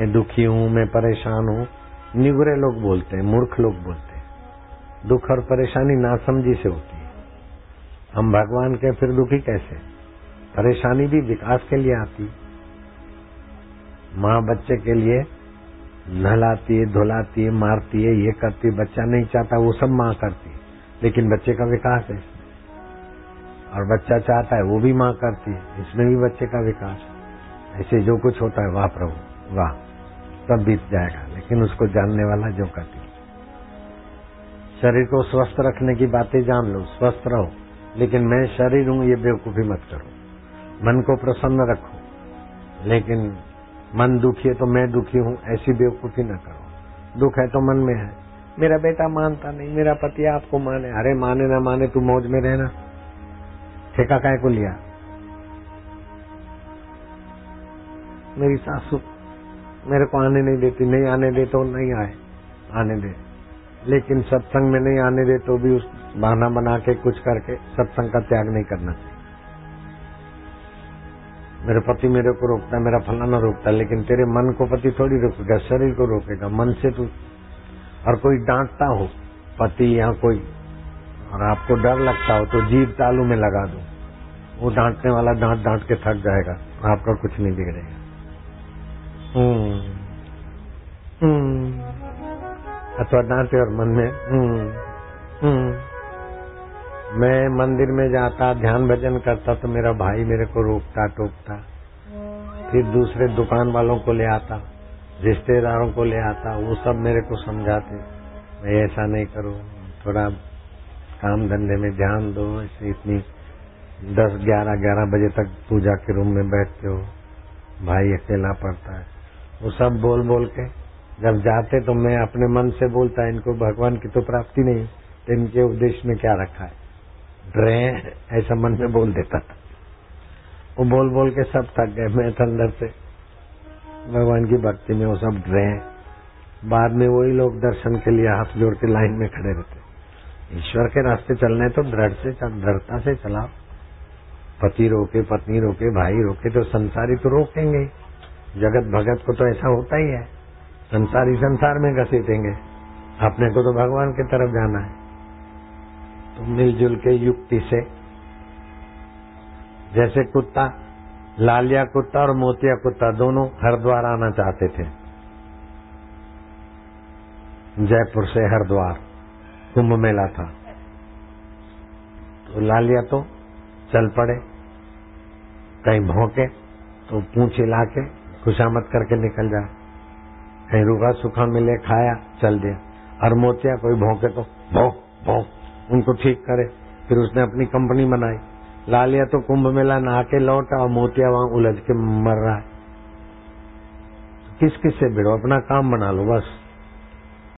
मैं दुखी हूँ, मैं परेशान हूँ। निगुरे लोग बोलते हैं, मूर्ख लोग बोलते हैं। दुख और परेशानी नासमझी से होती है। हम भगवान के फिर दुखी कैसे? परेशानी भी विकास के लिए आती माँ बच्चे के लिए नहलाती है, धुलाती है, मारती है, ये करती है, बच्चा नहीं चाहता, वो सब माँ करती है। लेकिन बच्चे का विकास है और बच्चा चाहता है, वो भी माँ करती है। इसमें भी बच्चे का विकास ऐसे जो कुछ होता है, वाह प्रभु। वाह सब बीत जाएगा, लेकिन उसको जानने वाला जो करती शरीर को स्वस्थ रखने की बातें जान लो, स्वस्थ रहो, लेकिन मैं शरीर हूँ, ये बेवकूफ़ी मत करो। मन को प्रसन्न रखो, लेकिन मन दुखी है तो मैं दुखी हूँ, ऐसी बेवकूफ़ी न करो। दुख है तो मन में है। मेरा बेटा मानता नहीं, मेरा पति आपको माने। अरे, माने ना माने, तू मौज में रहना। ठेका काय को लिया? मेरी सासू मेरे को आने नहीं देती, नहीं आने दे तो नहीं आए, आने दे। लेकिन सत्संग में नहीं आने दे तो भी उस बहाना बना के, कुछ करके सत्संग का त्याग नहीं करना। चाहिए मेरे पति मेरे को रोकता है, मेरा फलाना रोकता है, लेकिन तेरे मन को पति थोड़ी रोकेगा, शरीर को रोकेगा, मन से तू और कोई डांटता हो, पति या कोई, और आपको डर लगता हो तो जीव तालू में लगा दो। वो डांटने वाला डांट डांट के थक जाएगा, आपका कुछ नहीं बिगड़ेगा। हम्म। हम्म। अथवा डांटे और मन में हम्म। मैं मंदिर में जाता, ध्यान भजन करता तो मेरा भाई मेरे को रोकता, टोकता। फिर दूसरे दुकान वालों को ले आता, रिश्तेदारों को ले आता, वो सब मेरे को समझाते, मैं ऐसा नहीं करो, थोड़ा काम धंधे में ध्यान दो, ऐसे इतनी दस, ग्यारह ग्यारह बजे तक पूजा के रूम में बैठते हो, भाई अकेला पड़ता है। वो सब बोल बोल के। जब जाते तो मैं अपने मन से बोलता, इनको भगवान की तो प्राप्ति नहीं तो इनके उपदेश में क्या रखा है? ड्रे, ऐसा मन में बोल देता था। वो बोल बोल के सब थक गए, मैं अंदर से। भगवान की भक्ति में वो सब ड्रे। बाद में वही लोग दर्शन के लिए हाथ जोड़ के लाइन में खड़े रहते। ईश्वर के रास्ते चलने तो दृढ़ से दृढ़ता से चलाओ। पति रोके, पत्नी रोके, भाई रोके तो संसारी तो रोकेंगे जगत भगत को तो ऐसा होता ही है। संसारी संसार में घसीटेंगे। अपने को तो भगवान की तरफ़ जाना है। तो मिलजुल के युक्ति से, जैसे कुत्ता, लालिया कुत्ता और मोतिया कुत्ता दोनों हरिद्वार आना चाहते थे। जयपुर से हरिद्वार, कुंभ मेला था। तो लालिया तो चल पड़े, कहीं भौंके तो पूछ हिला के खुशामत करके निकल जा। कहीं रूखा सूखा मिले, खाया, चल दिया। और मोतिया कोई भोंके तो भौंक भौंक उनको ठीक करे। फिर उसने अपनी कंपनी बनाई। लालिया तो कुंभ मेला नहा के लौटा और मोतिया वहाँ उलझ के मर रहा है। किस किस से भिड़ो? अपना काम बना लो, बस।